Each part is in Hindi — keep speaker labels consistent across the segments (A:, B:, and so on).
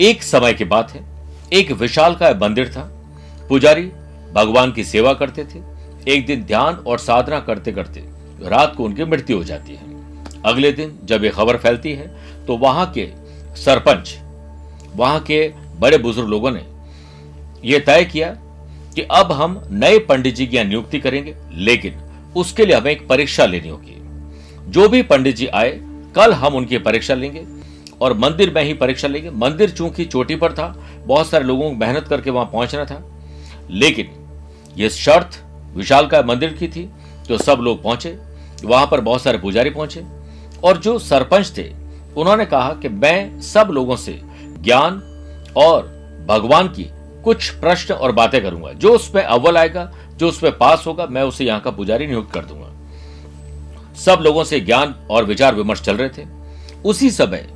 A: एक समय की बात है। एक विशाल का मंदिर था। पुजारी भगवान की सेवा करते थे। एक दिन ध्यान और साधना करते करते रात को उनकी मृत्यु हो जाती है। अगले दिन जब ये खबर फैलती है तो वहाँ के सरपंच, वहाँ के बड़े बुज़ुर्ग लोगों ने यह तय किया कि अब हम नए पंडित जी की नियुक्ति करेंगे, लेकिन उसके लिए हमें एक परीक्षा लेनी होगी। जो भी पंडित जी आए, कल हम उनकी परीक्षा लेंगे। और मंदिर में ही परीक्षा लेंगे। मंदिर चूँकि चोटी पर था, बहुत सारे लोगों को मेहनत करके वहाँ पहुँचना था। लेकिन यह शर्त विशाल का मंदिर की थी तो सब लोग पहुँचे। वहाँ पर बहुत सारे पुजारी पहुँचे। और जो सरपंच थे, उन्होंने कहा कि मैं सब लोगों से ज्ञान और भगवान की कुछ प्रश्न और बातें करूँगा। जो उसमें अव्वल आएगा, जो उसमें पास होगा, मैं उसे यहाँ का पुजारी नियुक्त कर दूँगा। सब लोगों से ज्ञान और विचार विमर्श चल रहे थे। उसी समय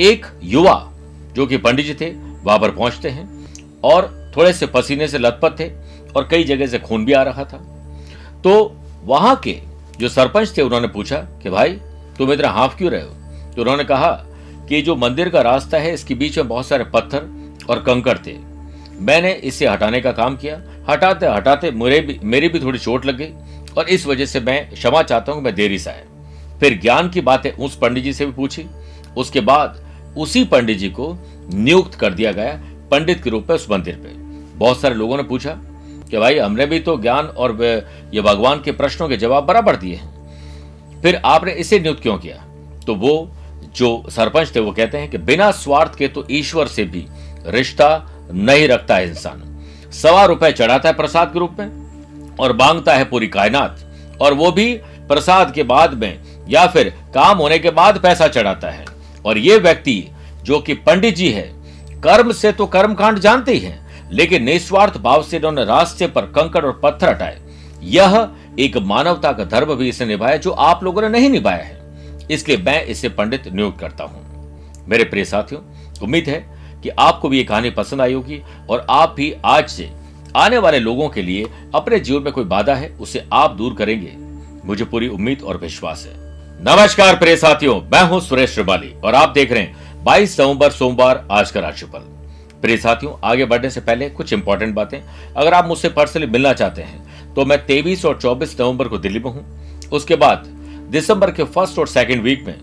A: एक युवा जो कि पंडित जी थे, वहाँ पर पहुँचते हैं और थोड़े से पसीने से लथपथ थे और कई जगह से खून भी आ रहा था। तो वहाँ के जो सरपंच थे, उन्होंने पूछा कि भाई, तुम इतना हाफ़ क्यों रहे हो? तो उन्होंने कहा कि जो मंदिर का रास्ता है, इसके बीच में बहुत सारे पत्थर और कंकड़ थे। मैंने इसे हटाने का काम किया। हटाते हटाते मेरे भी मेरी भी थोड़ी चोट लग गई और इस वजह से मैं क्षमा चाहता हूँ मैं देरी से आया। फिर ज्ञान की बातें उस पंडित जी से भी पूछी। उसके बाद उसी पंडित जी को नियुक्त कर दिया गया पंडित के रूप में उस मंदिर पे। बहुत सारे लोगों ने पूछा कि भाई, हमने भी तो ज्ञान और ये भगवान के प्रश्नों के जवाब बराबर दिए हैं। फिर आपने इसे नियुक्त क्यों किया? तो वो जो सरपंच थे, वो कहते हैं कि बिना स्वार्थ के तो ईश्वर से भी रिश्ता नहीं रखता है इंसान। सवा रुपए चढ़ाता है प्रसाद के रूप में और माँगता है पूरी कायनात। और वो भी प्रसाद के बाद में या फिर काम होने के बाद पैसा चढ़ाता है। और ये व्यक्ति, जो कि पंडित जी है, कर्म से तो कर्म कांड जानते ही हैं, लेकिन निस्वार्थ भाव से इन्होंने रास्ते पर कंकड़ और पत्थर हटाए। यह एक मानवता का धर्म भी इसे निभाया, जो आप लोगों ने नहीं निभाया है। इसलिए मैं इसे पंडित नियुक्त करता हूँ। मेरे प्रिय साथियों, उम्मीद है कि आपको भी ये कहानी पसंद आई होगी, और आप भी आज से आने वाले लोगों के लिए अपने जीवन में कोई बाधा है, उसे आप दूर करेंगे। मुझे पूरी उम्मीद और विश्वास है। नमस्कार प्रिय साथियों, मैं हूँ सुरेश श्रिवाली और आप देख रहे हैं बाईस नवंबर सोमवार आज का राशिफल। प्रिय साथियों, आगे बढ़ने से पहले कुछ इंपॉर्टेंट बातें। अगर आप मुझसे पर्सनली मिलना चाहते हैं तो मैं तेईस और चौबीस नवंबर को दिल्ली में हूँ। उसके बाद दिसंबर के फ़र्स्ट और सेकेंड वीक में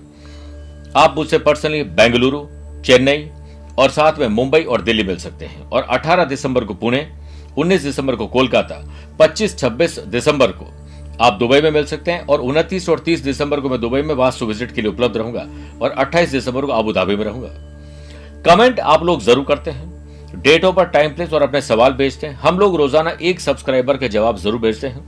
A: आप मुझसे पर्सनली बेंगलुरु, चेन्नई और साथ में मुंबई और दिल्ली मिल सकते हैं। और 18 दिसंबर को पुणे 19 दिसंबर को कोलकाता 25-26 दिसंबर को आप दुबई में मिल सकते हैं और 29 और 30 दिसंबर को मैं दुबई में वास्तु विज़िट के लिए उपलब्ध रहूँगा और 28 दिसंबर को अबू धाबी में रहूँगा। कमेंट आप लोग ज़रूर करते हैं। डेट ऑफ़ टाइम प्लेस और अपने सवाल भेजते हैं। हम लोग रोज़ाना एक सब्सक्राइबर के जवाब ज़रूर भेजते हैं।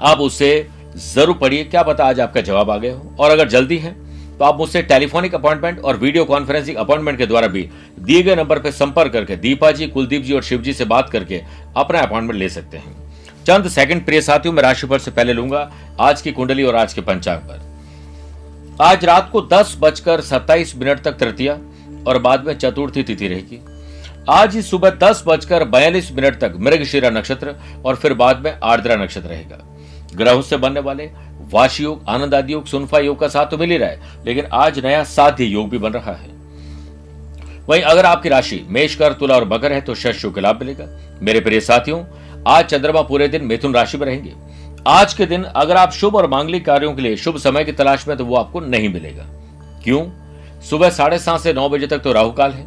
A: आप उससे ज़रूर पढ़िए। क्या पता आज आपका जवाब आ गया हो। और अगर जल्दी है तो आप मुझसे टेलीफोनिक अपॉइंटमेंट और वीडियो कॉन्फ्रेंसिंग अपॉइंटमेंट के द्वारा भी दिए गए नंबर पर संपर्क करके दीपा जी, कुलदीप जी और शिव जी से बात करके अपना अपॉइंटमेंट ले सकते हैं। चंद सेकंड प्रिय साथियों, में राशिफल से पहले लूँगा आज की कुंडली और आज के पंचांग पर। आज रात को दस बजकर सत्ताईस मिनट तक तृतीया और बाद में चतुर्थी तिथि रहेगी। आज ही सुबह दस बजकर बयालीस मिनट तक मृगशिरा नक्षत्र और फिर बाद में आर्द्रा नक्षत्र रहेगा। ग्रहों से बनने वाले वाश योग आनंद आदि योग, सुनफा योग का साथ तो मिल ही रहा है, लेकिन आज नया साध्य योग भी बन रहा है। वहीं अगर आपकी राशि मेष कर तुला और बकर है तो शश लाभ मिलेगा। मेरे प्रिय साथियों आज चंद्रमा पूरे दिन मिथुन राशि में रहेंगे। आज के दिन अगर आप शुभ और मांगलिक कार्यों के लिए शुभ समय की तलाश में तो वो आपको नहीं मिलेगा। क्यों? सुबह साढ़े सात से नौ बजे तक तो राहु काल है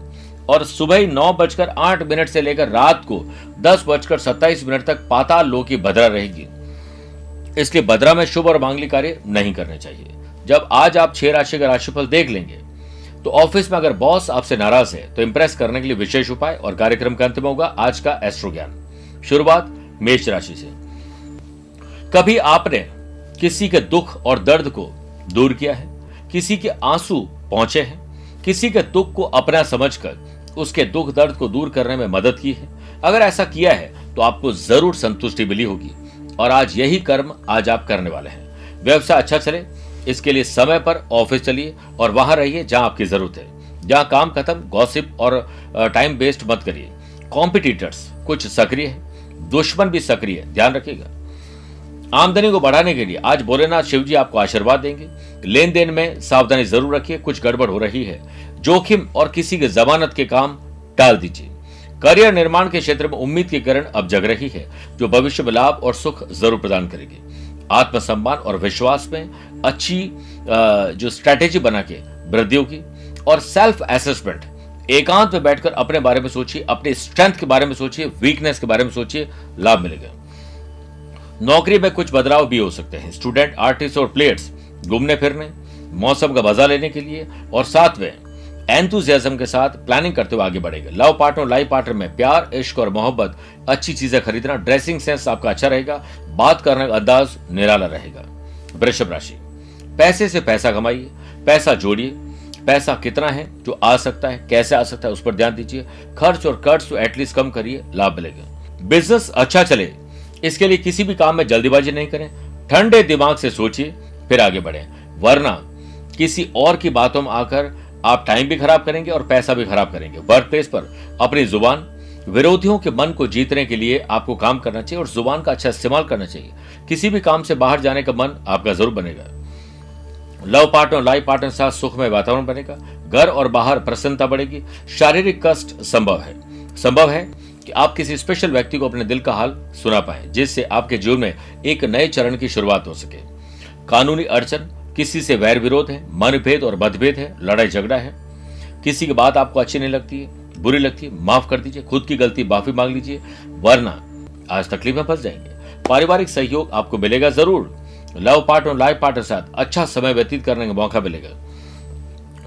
A: और सुबह नौ बजकर आठ मिनट से लेकर रात को दस बजकर सत्ताईस मिनट तक पाताल लो की भद्रा रहेगी। इसलिए भद्रा में शुभ और मांगलिक कार्य नहीं करने चाहिए। जब आज आप छह राशि का राशिफल देख लेंगे तो ऑफ़िस में अगर बॉस आपसे नाराज़ है तो इंप्रेस करने के लिए विशेष उपाय और कार्यक्रम का अंत में होगा। आज का एस्ट्रो ज्ञान शुरुआत मेष राशि से। कभी आपने किसी के दुख और दर्द को दूर किया है? किसी के आँसू पहुँचे हैं? किसी के दुख को अपना समझकर उसके दुख दर्द को दूर करने में मदद की है? अगर ऐसा किया है तो आपको ज़रूर संतुष्टि मिली होगी। और आज यही कर्म आज आप करने वाले हैं। व्यवसाय अच्छा चले, इसके लिए समय पर ऑफ़िस चलिए और वहाँ रहिए जहाँ आपकी ज़रूरत है। जहाँ काम खत्म, गॉसिप और टाइम वेस्ट मत करिए। कॉम्पिटिटर्स कुछ सक्रिय है। दुश्मन भी सक्रिय ध्यान रखिएगा। आमदनी को बढ़ाने के लिए आज भोलेनाथ शिव जी आपको आशीर्वाद देंगे। लेन देन में सावधानी ज़रूर रखिए, कुछ गड़बड़ हो रही है। जोखिम और किसी के जमानत के काम टाल दीजिए। करियर निर्माण के क्षेत्र में उम्मीद की किरण अब जग रही है, जो भविष्य में लाभ और सुख ज़रूर प्रदान करेगी। आत्मसम्मान और विश्वास में अच्छी जो स्ट्रैटेजी बना के वृद्धि होगी और सेल्फ असेसमेंट एकांत में बैठकर अपने बारे में सोचिए, अपने स्ट्रेंथ के बारे में सोचिए वीकनेस के बारे में सोचिए, लाभ मिलेगा। नौकरी में कुछ बदलाव भी हो सकते हैं। स्टूडेंट आर्टिस्ट और प्लेयर्स घूमने फिरने, मौसम का मज़ा लेने के लिए और साथ में एंथुजियाज्म के साथ प्लानिंग करते हुए आगे बढ़ेगा। लव पार्टनर लाइफ पार्टनर में प्यार, इश्क और मोहब्बत, अच्छी चीज़ें खरीदना ड्रेसिंग सेंस आपका अच्छा रहेगा, बात करने का अंदाज निराला रहेगा। वृषभ राशि, पैसे से पैसा कमाइए, पैसा जोड़िए पैसा कितना है, जो आ सकता है, कैसे आ सकता है, उस पर ध्यान दीजिए। खर्च और कर्ज तो एटलीस्ट कम करिए, लाभ मिलेगा। बिज़नेस अच्छा चले, इसके लिए किसी भी काम में जल्दीबाजी नहीं करें, ठंडे दिमाग से सोचिए, फिर आगे बढ़े। वरना किसी और की बातों में आकर आप टाइम भी खराब करेंगे और पैसा भी खराब करेंगे। वर्क प्लेस पर अपनी ज़ुबान, विरोधियों के मन को जीतने के लिए आपको काम करना चाहिए और ज़ुबान का अच्छा इस्तेमाल करना चाहिए। किसी भी काम से बाहर जाने का मन आपका ज़रूर बनेगा। लव पार्टनर लाइफ पार्टनर साथ सुखमय वातावरण बनेगा। घर और बाहर प्रसन्नता बढ़ेगी। शारीरिक कष्ट संभव है। संभव है कि आप किसी स्पेशल व्यक्ति को अपने दिल का हाल सुना पाए, जिससे आपके जीवन में एक नए चरण की शुरुआत हो सके। कानूनी अड़चन, किसी से वैर विरोध है, मनभेद और मतभेद है, लड़ाई झगड़ा है। किसी की बात आपको अच्छी नहीं लगती है, बुरी लगती है, माफ़ कर दीजिए, खुद की गलती माफ़ी मांग लीजिए, वरना आज तकलीफ़ में फंस जाएँगे। पारिवारिक सहयोग आपको मिलेगा ज़रूर। लव पार्टनर लाइफ पार्टनर साथ अच्छा समय व्यतीत करने का मौका मिलेगा।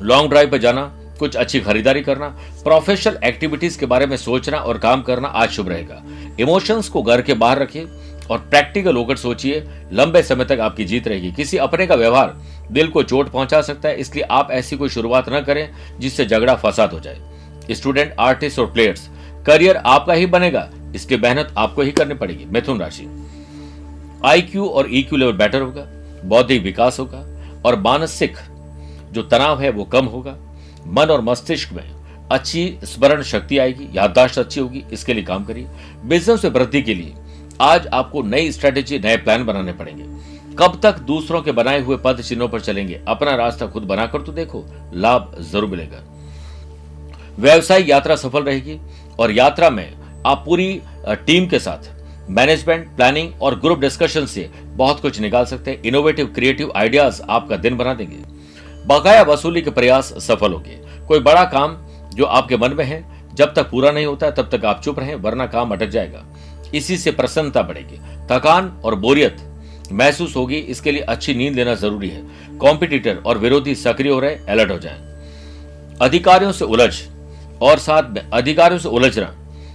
A: लॉन्ग ड्राइव पर जाना, कुछ अच्छी खरीदारी करना प्रोफेशनल एक्टिविटीज़ के बारे में सोचना और काम करना आज शुभ रहेगा। इमोशंस को घर के बाहर रखिए और प्रैक्टिकल होकर सोचिए, लंबे समय तक आपकी जीत रहेगी। किसी अपने का व्यवहार दिल को चोट पहुँचा सकता है, इसलिए आप ऐसी कोई शुरुआत न करें जिससे झगड़ा फसाद हो जाए। स्टूडेंट आर्टिस्ट और प्लेयर्स करियर आपका ही बनेगा, इसकी मेहनत आपको ही करनी पड़ेगी। मिथुन राशि। आईक्यू और ईक्यू लेवल बेटर होगा, बौद्धिक विकास होगा, और मानसिक जो तनाव है वो कम होगा। मन और मस्तिष्क में अच्छी स्मरण शक्ति आएगी, याददाश्त अच्छी होगी, इसके लिए काम करिए। बिज़नेस में वृद्धि के लिए आज आपको नई स्ट्रेटेजी नए प्लान बनाने पड़ेंगे। कब तक दूसरों के बनाए हुए पद चिन्हों पर चलेंगे, अपना रास्ता खुद बनाकर तो देखो, लाभ ज़रूर मिलेगा। व्यवसायिक यात्रा सफल रहेगी, और यात्रा में आप पूरी टीम के साथ मैनेजमेंट, प्लानिंग और ग्रुप डिस्कशन से बहुत कुछ निकाल सकते हैं। इनोवेटिव, क्रिएटिव आइडियाज़ आपका दिन बना देंगे। बकाया वसूली के प्रयास सफल होंगे। कोई बड़ा काम जो आपके मन में है, जब तक पूरा नहीं होता तब तक आप चुप रहें, वरना काम अटक जाएगा। इसी से प्रसन्नता बढ़ेगी। थकान और बोरियत महसूस होगी, इसके लिए अच्छी नींद लेना ज़रूरी है। कॉम्पिटिटर और विरोधी सक्रिय हो रहे, अलर्ट हो जाएँ। अधिकारियों से उलझ और साथ में अधिकारियों से उलझना,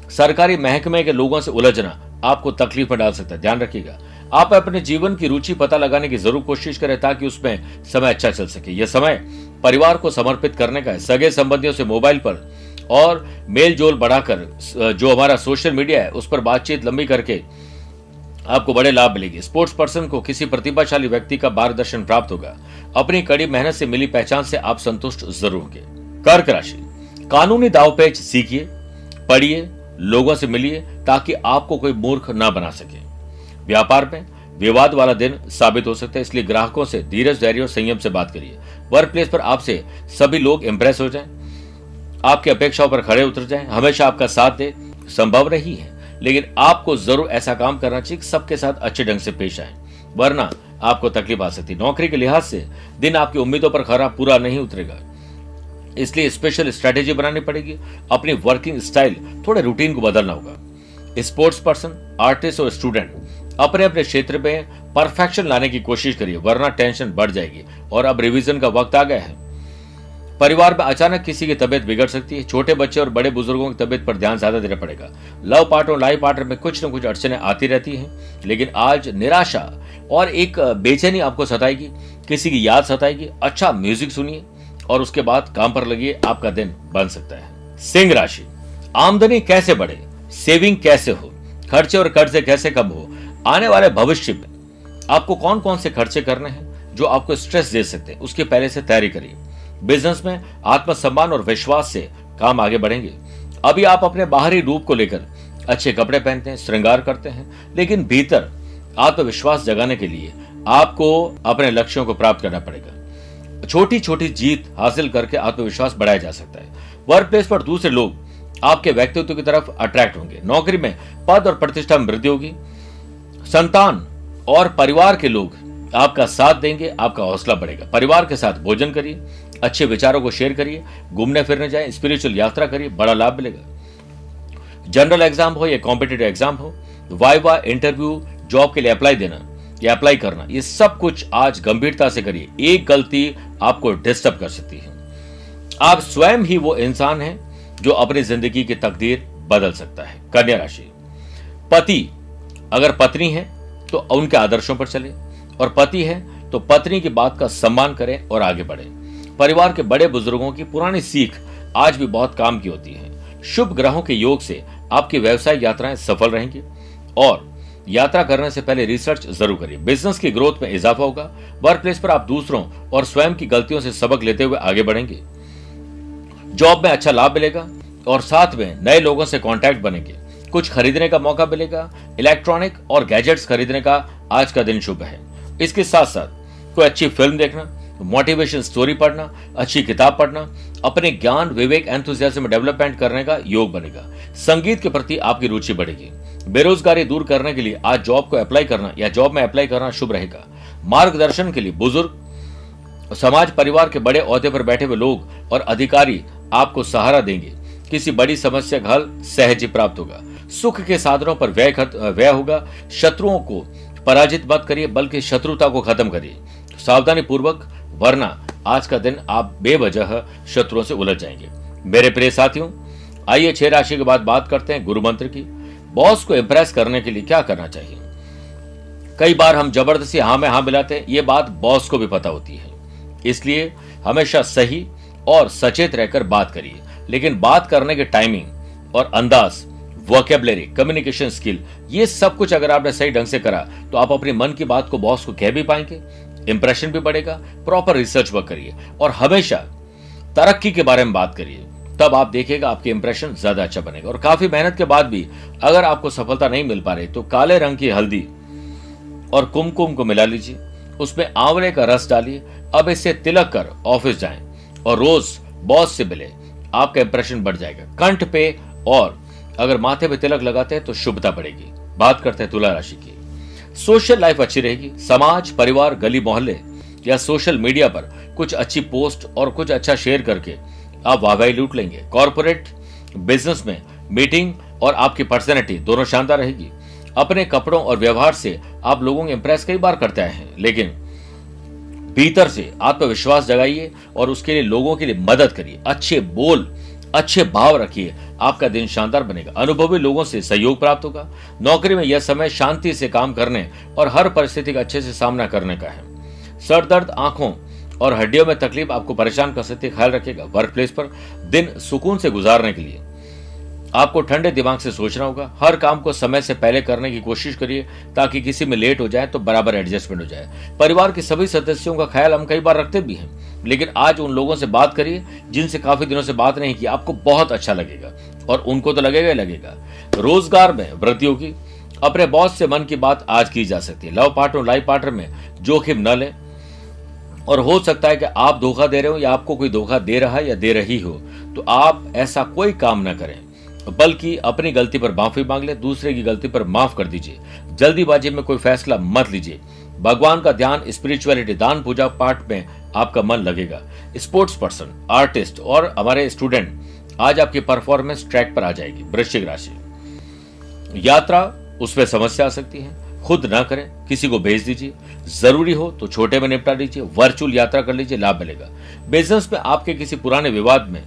A: सरकारी महकमे के लोगों से उलझना आपको तकलीफ़ में डाल सकता है। ध्यान रखिएगा। आप अपने जीवन की रुचि पता लगाने की ज़रूर कोशिश करें ताकि उसमें समय अच्छा चल सके। यह समय परिवार को समर्पित करने का है। सगे संबंधियों से मोबाइल पर और मेल जोल बढ़ाकर जो हमारा सोशल मीडिया है, उस पर बातचीत लंबी करके आपको बड़े लाभ मिलेंगे। स्पोर्ट्स पर्सन को किसी प्रतिभाशाली व्यक्ति का मार्गदर्शन प्राप्त होगा। अपनी कड़ी मेहनत से मिली पहचान से आप संतुष्ट ज़रूर होंगे। कर्क राशि। कानूनी दावपेच सीखिए, पढ़िए लोगों से मिलिए ताकि आपको कोई मूर्ख ना बना सके। व्यापार में विवाद वाला दिन साबित हो सकता है, इसलिए ग्राहकों से, धीरज, धैर्य और संयम से बात करिए। वर्क प्लेस पर आपसे सभी लोग इंप्रेस हो जाएँ। आपकी अपेक्षाओं पर खड़े उतर जाएँ। हमेशा आपका साथ दे। संभव नहीं है, लेकिन आपको ज़रूर ऐसा काम करना चाहिए कि सबके साथ अच्छे ढंग से पेश आए। वरना आपको तकलीफ़ आ सकती। नौकरी के लिहाज से दिन आपकी उम्मीदों पर खरा पूरा नहीं उतरेगा। इसलिए स्पेशल स्ट्रेटेजी बनानी पड़ेगी। अपनी वर्किंग स्टाइल थोड़े रूटीन को बदलना होगा। स्पोर्ट्स पर्सन आर्टिस्ट और स्टूडेंट अपने अपने क्षेत्र में परफेक्शन लाने की कोशिश करिए, वरना टेंशन बढ़ जाएगी और अब रिवीजन का वक्त आ गया है। परिवार में अचानक किसी की तबियत बिगड़ सकती है। छोटे बच्चे और बड़े बुज़ुर्गों की तबियत पर ध्यान ज़्यादा देना पड़ेगा। लव पार्ट और लाइफ पार्टनर में कुछ न कुछ अड़चने आती रहती हैं, लेकिन आज निराशा और एक बेचैनी आपको सताएगी, किसी की याद सताएगी। अच्छा म्यूज़िक सुनिए और उसके बाद काम पर लगिए, आपका दिन बन सकता है। सिंह राशि, आमदनी कैसे बढ़े, सेविंग कैसे हो, खर्चे और कर्जे कैसे कम हो, आने वाले भविष्य में आपको कौन कौन से खर्चे करने हैं जो आपको स्ट्रेस दे सकते हैं, उसके पहले से तैयारी करिए। बिज़नेस में आत्मसम्मान और विश्वास से काम आगे बढ़ेंगे। अभी आप अपने बाहरी रूप को लेकर अच्छे कपड़े पहनते हैं, श्रृंगार करते हैं, लेकिन भीतर आत्मविश्वास जगाने के लिए आपको अपने लक्ष्यों को प्राप्त करना पड़ेगा। छोटी छोटी जीत हासिल करके आत्मविश्वास बढ़ाया जा सकता है। वर्क प्लेस पर दूसरे लोग आपके व्यक्तित्व की तरफ़ अट्रैक्ट होंगे। नौकरी में पद और प्रतिष्ठा में वृद्धि होगी। संतान और परिवार के लोग आपका साथ देंगे, आपका हौसला बढ़ेगा। परिवार के साथ भोजन करिए, अच्छे विचारों को शेयर करिए, घूमने फिरने जाए स्पिरिचुअल यात्रा करिए, बड़ा लाभ मिलेगा। जनरल एग्ज़ाम हो या कॉम्पिटेटिव एग्ज़ाम हो वाइवा इंटरव्यू जॉब के लिए अप्लाई देना। या अप्लाई करना। ये सब कुछ आज गंभीरता से करिए। एक गलती आपको डिस्टर्ब कर सकती है। आप स्वयं ही वो इंसान हैं जो अपनी ज़िंदगी की तकदीर बदल सकता है। कन्या राशि। पति, अगर पत्नी है तो उनके आदर्शों पर चले। और पति है तो पत्नी की बात का सम्मान करें और आगे बढ़े। परिवार के बड़े बुज़ुर्गों की पुरानी सीख आज भी बहुत काम की होती है। शुभ ग्रहों के योग से आपकी व्यवसाय यात्राएँ सफल रहेंगी। और यात्रा करने से पहले रिसर्च ज़रूर करिए। बिज़नेस की ग्रोथ में इजाफा होगा। वर्क प्लेस पर आप दूसरों और स्वयं की गलतियों से सबक लेते हुए आगे बढ़ेंगे। जॉब में अच्छा लाभ मिलेगा और साथ में नए लोगों से कांटेक्ट बनेंगे। कुछ खरीदने का मौका मिलेगा। इलेक्ट्रॉनिक और गैजेट्स खरीदने का आज का दिन शुभ है। इसके साथ साथ कोई अच्छी फ़िल्म देखना मोटिवेशन स्टोरी पढ़ना, अच्छी किताब पढ़ना, अपने ज्ञान, विवेक एंथुजियाज्म डेवलपमेंट करने का योग बनेगा। संगीत के प्रति आपकी रुचि बढ़ेगी। बेरोजगारी दूर करने के लिए आज जॉब को अप्लाई करना या जॉब में अप्लाई करना शुभ रहेगा। मार्गदर्शन के लिए बुज़ुर्ग, समाज परिवार के बड़े अहदे पर बैठे हुए लोग और अधिकारी आपको सहारा देंगे। किसी बड़ी समस्या का हल सहज ही प्राप्त होगा। सुख के साधनों पर व्यय व्यय होगा। शत्रुओं को पराजित मत करिए, बल्कि शत्रुता को खत्म करिए। सावधानी पूर्वक वरना आज का दिन आप बेवजह शत्रुओं से उलझ जाएँगे। मेरे प्रिय साथियों, आइए छह राशि के बाद बात करते हैं गुरु मंत्र की। बॉस को इंप्रेस करने के लिए क्या करना चाहिए? कई बार हम ज़बरदस्ती हाँ में हाँ मिलाते हैं, ये बात बॉस को भी पता होती है। इसलिए हमेशा सही और सचेत रहकर बात करिए। लेकिन बात करने के टाइमिंग और अंदाज वोकेबलरी कम्युनिकेशन स्किल ये सब कुछ अगर आपने सही ढंग से करा तो आप अपने मन की बात को बॉस को कह भी पाएँगे इंप्रेशन भी बढ़ेगा प्रॉपर रिसर्च वर्क करिए। और हमेशा तरक्की के बारे में बात करिए। तब आप देखेगा आपके इंप्रेशन ज़्यादा अच्छा बनेगा। और काफ़ी मेहनत के बाद भी अगर आपको सफलता नहीं मिल पा रही तो काले रंग की हल्दी और कुमकुम को मिला लीजिए। उसमें आंवले का रस डालिए। अब इससे तिलक कर ऑफ़िस जाएँ और रोज बॉस से मिले। आपका इंप्रेशन बढ़ जाएगा। कंठ पे और अगर माथे पे तिलक लगाते हैं तो शुभता बढ़ेगी। बात करते हैं तुला राशि की। सोशल लाइफ अच्छी रहेगी। समाज, परिवार, गली मोहल्ले या सोशल मीडिया पर कुछ अच्छी पोस्ट और कुछ अच्छा शेयर करके आप वाहवाही लूट लेंगे। कॉरपोरेट बिज़नेस में मीटिंग और आपकी पर्सनैलिटी दोनों शानदार रहेगी। अपने कपड़ों और व्यवहार से आप लोगों को इंप्रेस कई बार करते आए हैं, लेकिन भीतर से आत्मविश्वास जगाइए और उसके लिए लोगों के लिए मदद करिए। अच्छे बोल, अच्छे भाव रखिए, आपका दिन शानदार बनेगा। अनुभवी लोगों से सहयोग प्राप्त होगा। नौकरी में यह समय शांति से काम करने और हर परिस्थिति का अच्छे से सामना करने का है। सर दर्द आँखों और हड्डियों में तकलीफ़ आपको परेशान कर सकती है। ख्याल रखिएगा वर्क प्लेस पर दिन सुकून से गुजारने के लिए। आपको ठंडे दिमाग से सोचना होगा, हर काम को समय से पहले करने की कोशिश करिए, ताकि किसी में लेट हो जाए तो बराबर एडजस्टमेंट हो जाए। परिवार के सभी सदस्यों का ख्याल हम कई बार रखते भी हैं, लेकिन आज उन लोगों से बात करिए, जिनसे काफ़ी दिनों से बात नहीं की, आपको बहुत अच्छा लगेगा, और उनको तो लगेगा ही लगेगा। रोज़गार में वृद्धि होगी अपने बॉस से मन की बात आज की जा सकती है। लव पार्टनर, लाइफ पार्टनर में जोखिम न लें और हो सकता है कि आप धोखा दे रहे हो या आपको कोई धोखा दे रहा है या दे रही हो तो आप ऐसा कोई काम न करें। बल्कि अपनी गलती पर माफ़ी मांग ले, दूसरे की गलती पर माफ़ कर दीजिए। जल्दीबाजी में कोई फैसला मत लीजिए। भगवान का ध्यान स्पिरिचुअलिटी दान, पूजा पाठ में आपका मन लगेगा। स्पोर्ट्स पर्सन आर्टिस्ट और हमारे स्टूडेंट आज आपकी परफॉर्मेंस ट्रैक पर आ जाएगी, वृश्चिक राशि। यात्रा, उसमें समस्या आ सकती है। खुद ना करें, किसी को भेज दीजिए। ज़रूरी हो तो छोटे में निपटा लीजिए वर्चुअल यात्रा कर लीजिए, लाभ मिलेगा। बिज़नेस में आपके किसी पुराने विवाद में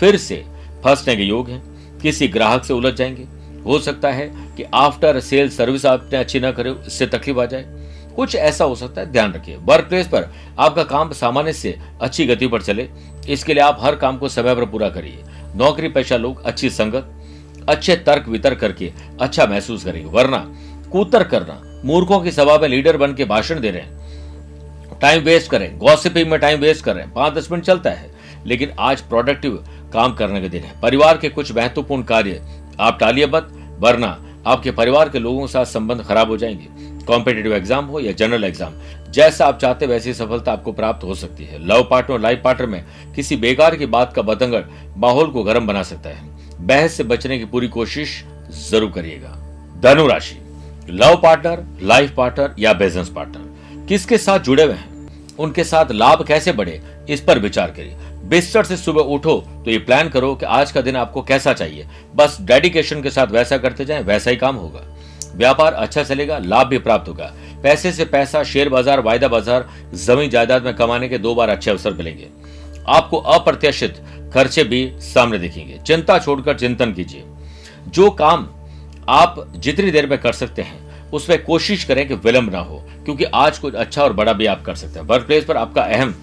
A: फिर से फंसने के योग हैं। किसी ग्राहक से उलझ जाएँगे। हो सकता है कि आफ्टर सेल सर्विस आपने अच्छी ना करे, इससे तकलीफ़ आ जाए। कुछ ऐसा हो सकता है, ध्यान रखिए। वर्क प्लेस पर आपका काम सामान्य से अच्छी गति पर चले। इसके लिए आप हर काम को समय पर पूरा करिए। नौकरी पेशा लोग, अच्छी संगत, अच्छे तर्क वितर्क करके अच्छा महसूस करेंगे। वरना कूतर करना, मूर्खों की सभा में लीडर बन के भाषण दे रहे हैं। टाइम वेस्ट करें गॉसिपिंग में टाइम वेस्ट कर रहे हैं पाँच दस मिनट चलता है, लेकिन आज प्रोडक्टिव काम करने के दिन है। परिवार के कुछ महत्वपूर्ण कार्य आप टालिए मत, वरना आपके परिवार के लोगों के साथ संबंध खराब हो जाएँगे। कॉम्पिटेटिव एग्ज़ाम हो या जनरल एग्ज़ाम जैसा आप चाहते वैसी सफलता आपको प्राप्त हो सकती है। लव पार्टनर लाइफ पार्टनर में किसी बेकार की बात का बतंगड़ माहौल को गर्म बना सकता है। बहस से बचने की पूरी कोशिश ज़रूर करिएगा। धनु राशि। लव पार्टनर, लाइफ पार्टनर या बिज़नेस पार्टनर किसके साथ जुड़े हुए हैं? उनके साथ लाभ कैसे बढ़े? इस पर विचार करिए। बिस्तर से सुबह उठो तो ये प्लान करो कि आज का दिन आपको कैसा चाहिए। बस डेडिकेशन के साथ वैसा करते जाएँ, वैसा ही काम होगा। व्यापार अच्छा चलेगा, लाभ भी प्राप्त होगा। पैसे से पैसा शेयर बाज़ार, वायदा बाज़ार, ज़मीन जायदाद में कमाने के दो बार अच्छे अवसर मिलेंगे। आपको अप्रत्याशित खर्चे भी सामने दिखेंगे। चिंता छोड़कर चिंतन कीजिए। जो काम आप जितनी देर में कर सकते हैं, उसमें कोशिश करें कि विलंब ना हो, क्योंकि आज कुछ अच्छा और बड़ा भी आप कर सकते हैं। वर्क प्लेस पर आपका अहम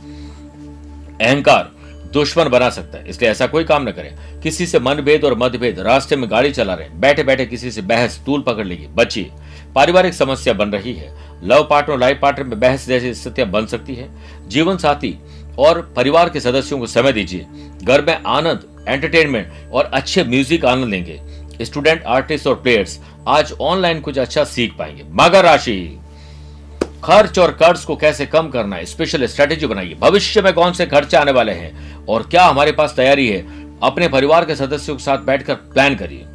A: अहंकार दुश्मन बना सकता है। इसलिए ऐसा कोई काम न करें। किसी से मनभेद और मतभेद, रास्ते में गाड़ी चला रहे बैठे बैठे किसी से बहस, तूल पकड़ लेगी बचिए। पारिवारिक समस्या बन रही है। लव पार्टनर लाइफ पार्टनर में बहस जैसी स्थितियाँ बन सकती है। जीवन साथी और परिवार के सदस्यों को समय दीजिए। घर में आनंद एंटरटेनमेंट और अच्छे म्यूज़िक आनंद लेंगे। स्टूडेंट, आर्टिस्ट और प्लेयर्स आज ऑनलाइन कुछ अच्छा सीख पाएँगे। मगर राशि, खर्च और कर्ज को कैसे कम करना है? स्पेशल स्ट्रेटेजी बनाइए। भविष्य में कौन से खर्चे आने वाले हैं? और क्या हमारे पास तैयारी है? अपने परिवार के सदस्यों के साथ बैठकर प्लान करिए।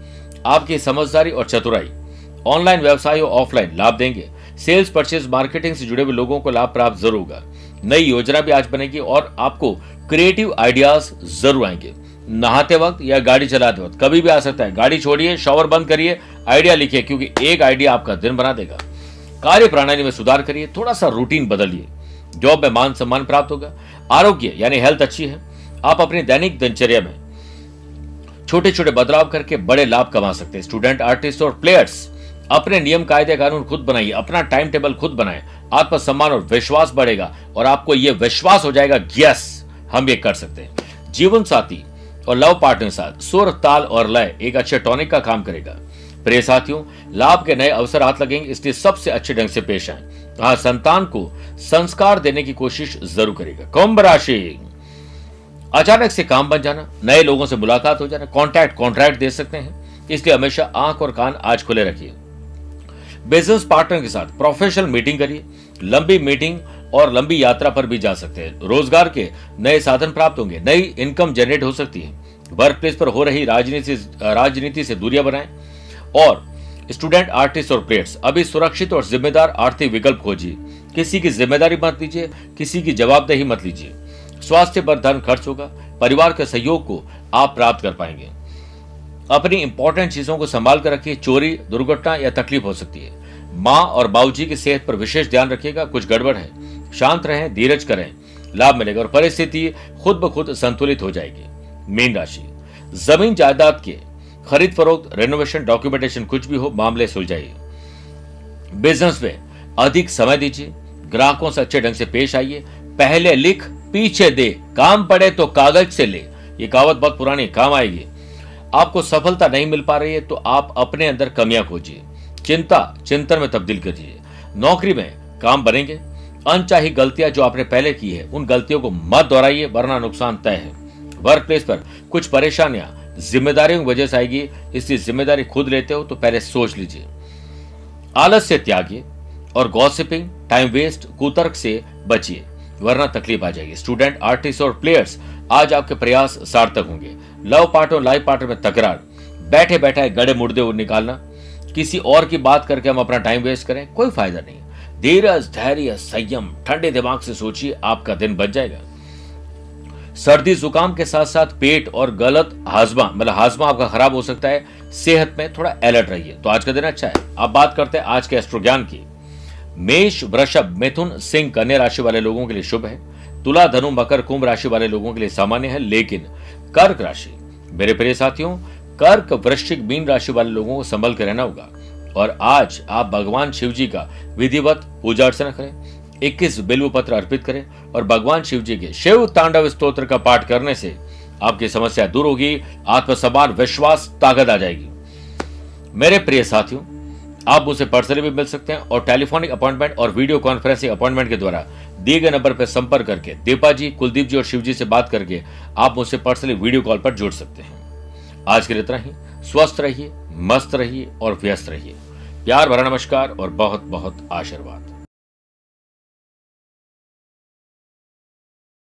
A: आपकी समझदारी और चतुराई। ऑनलाइन व्यवसाय और ऑफलाइन लाभ देंगे। सेल्स परचेज मार्केटिंग से जुड़े हुए लोगों को लाभ प्राप्त ज़रूर होगा। नई योजना भी आज बनेगी और आपको क्रिएटिव आइडियाज़ ज़रूर आएँगे। नहाते वक्त या गाड़ी चलाते वक्त, कभी भी आ सकता है। गाड़ी छोड़िए शॉवर बंद करिए आइडिया लिखिए, क्योंकि एक आइडिया आपका दिन बना देगा। कार्य प्रणाली में सुधार करिए थोड़ा सा रूटीन बदलिए। जॉब में मान सम्मान प्राप्त होगा। आरोग्य, यानी हेल्थ अच्छी है। आप अपनी दैनिक दिनचर्या में छोटे छोटे बदलाव करके बड़े लाभ कमा सकते हैं। स्टूडेंट आर्टिस्ट और प्लेयर्स अपने नियम, कायदे, कानून खुद बनाइए। अपना टाइम टेबल खुद बनाए। आत्मसम्मान और विश्वास बढ़ेगा और आपको यह विश्वास हो जाएगा यस हम ये कर सकते हैं। जीवन साथी और लव पार्टनर साथ सुर, ताल और लय एक अच्छे टॉनिक का काम करेगा। प्रिय साथियों, लाभ के नए अवसर हाथ लगेंगे, इसलिए सबसे अच्छे ढंग से पेश आए। कहा संतान को संस्कार देने की कोशिश ज़रूर करेगा। कुंभ राशि। अचानक से काम बन जाना, नए लोगों से मुलाकात हो जाना कॉन्ट्रैक्ट कॉन्ट्रैक्ट दे सकते हैं। इसलिए हमेशा आँख और कान आज खुले रखिए। बिज़नेस पार्टनर के साथ प्रोफेशनल मीटिंग करिए। लंबी मीटिंग और लंबी यात्रा पर भी जा सकते हैं। रोज़गार के नए साधन प्राप्त होंगे, नई इनकम जनरेट हो सकती है। वर्क प्लेस पर हो रही राजनीति राजनीति से दूरियाँ बनाएँ और स्टूडेंट आर्टिस्ट और प्लेयर्स अभी सुरक्षित और जिम्मेदार आर्थिक विकल्प खोजिए। किसी की ज़िम्मेदारी मत लीजिए, किसी की जवाबदेही मत लीजिए। स्वास्थ्य पर धन खर्च होगा, परिवार के सहयोग को आप प्राप्त कर पाएँगे। अपनी इंपॉर्टेंट चीज़ों को संभाल कर रखिए, चोरी, दुर्घटना या तकलीफ़ हो सकती है। माँ और बाबूजी की सेहत पर विशेष ध्यान रखिएगा, कुछ गड़बड़ है। शांत रहें, धीरज करें, लाभ मिलेगा और परिस्थिति खुद ब खुद संतुलित हो जाएगी। मीन राशि, ज़मीन जायदाद के खरीद फरोख्त रेनोवेशन डॉक्यूमेंटेशन कुछ भी हो, मामले सुलझाइए। बिज़नेस में अधिक समय दीजिए, ग्राहकों से अच्छे ढंग से पेश आइए, पहले लिख, पीछे दे, काम पड़े तो कागज़ से ले, ये कहावत बहुत पुरानी, काम आएगी। आपको सफलता नहीं मिल पा रही है तो आप अपने अंदर कमियाँ खोजिए। चिंता, चिंतन में तब्दील करिए नौकरी में काम बनेंगे अनचाही गलतियाँ जो आपने पहले की है, उन गलतियों को मत दोहराइए, वरना नुकसान तय है। वर्क प्लेस पर कुछ परेशानियाँ जिम्मेदारियों की वजह से आएगी, इसलिए ज़िम्मेदारी खुद लेते हो तो पहले सोच लीजिए। आलस से त्यागिए और गॉसिपिंग टाइम वेस्ट कुतर्क से बचिए, वरना तकलीफ़ आ जाएगी। स्टूडेंट आर्टिस्ट और प्लेयर्स आज आपके प्रयास सार्थक होंगे। लव पार्ट और लाइफ पार्टनर में तकरार बैठे बैठे गड़े मुर्दे निकालना, किसी और की बात करके हम अपना टाइम वेस्ट करें, कोई फ़ायदा नहीं। धीरज, धैर्य, संयम, ठंडे दिमाग से सोचिए, आपका दिन बच जाएगा। सर्दी, जुकाम के साथ साथ पेट और गलत हाजमा मतलब हाजमा आपका खराब हो सकता है। सेहत में थोड़ा अलर्ट रहिए। तो आज का दिन अच्छा है। अब बात करते हैं आज के एस्ट्रो ज्ञान की। मेष, वृषभ, मिथुन, सिंह, कन्या राशि वाले लोगों के लिए शुभ है। तुला, धनु, मकर, कुंभ राशि वाले लोगों के लिए सामान्य है, लेकिन कर्क राशि। मेरे प्रिय साथियों, कर्क, वृश्चिक, मीन राशि वाले लोगों को संभल कर रहना होगा। और आज आप भगवान शिव जी का विधिवत पूजा अर्चना करें, इक्कीस बिल्व पत्र अर्पित करें और भगवान शिव जी के शिव तांडव स्त्रोत्र का पाठ करने से आपकी समस्या दूर होगी आत्मसम्मान विश्वास ताकत आ जाएगी। मेरे प्रिय साथियों, आप मुझसे पर्सनली भी मिल सकते हैं और टेलीफोनिक अपॉइंटमेंट और वीडियो कॉन्फ्रेंसिंग अपॉइंटमेंट के द्वारा दिए गए नंबर पर संपर्क करके दीपा जी, कुलदीप जी और शिव जी से बात करके आप मुझसे पर्सनली वीडियो कॉल पर जुड़ सकते हैं। आज के लिए इतना ही। स्वस्थ रहिए मस्त रहिए और व्यस्त रहिए। प्यार भरा नमस्कार और बहुत बहुत आशीर्वाद।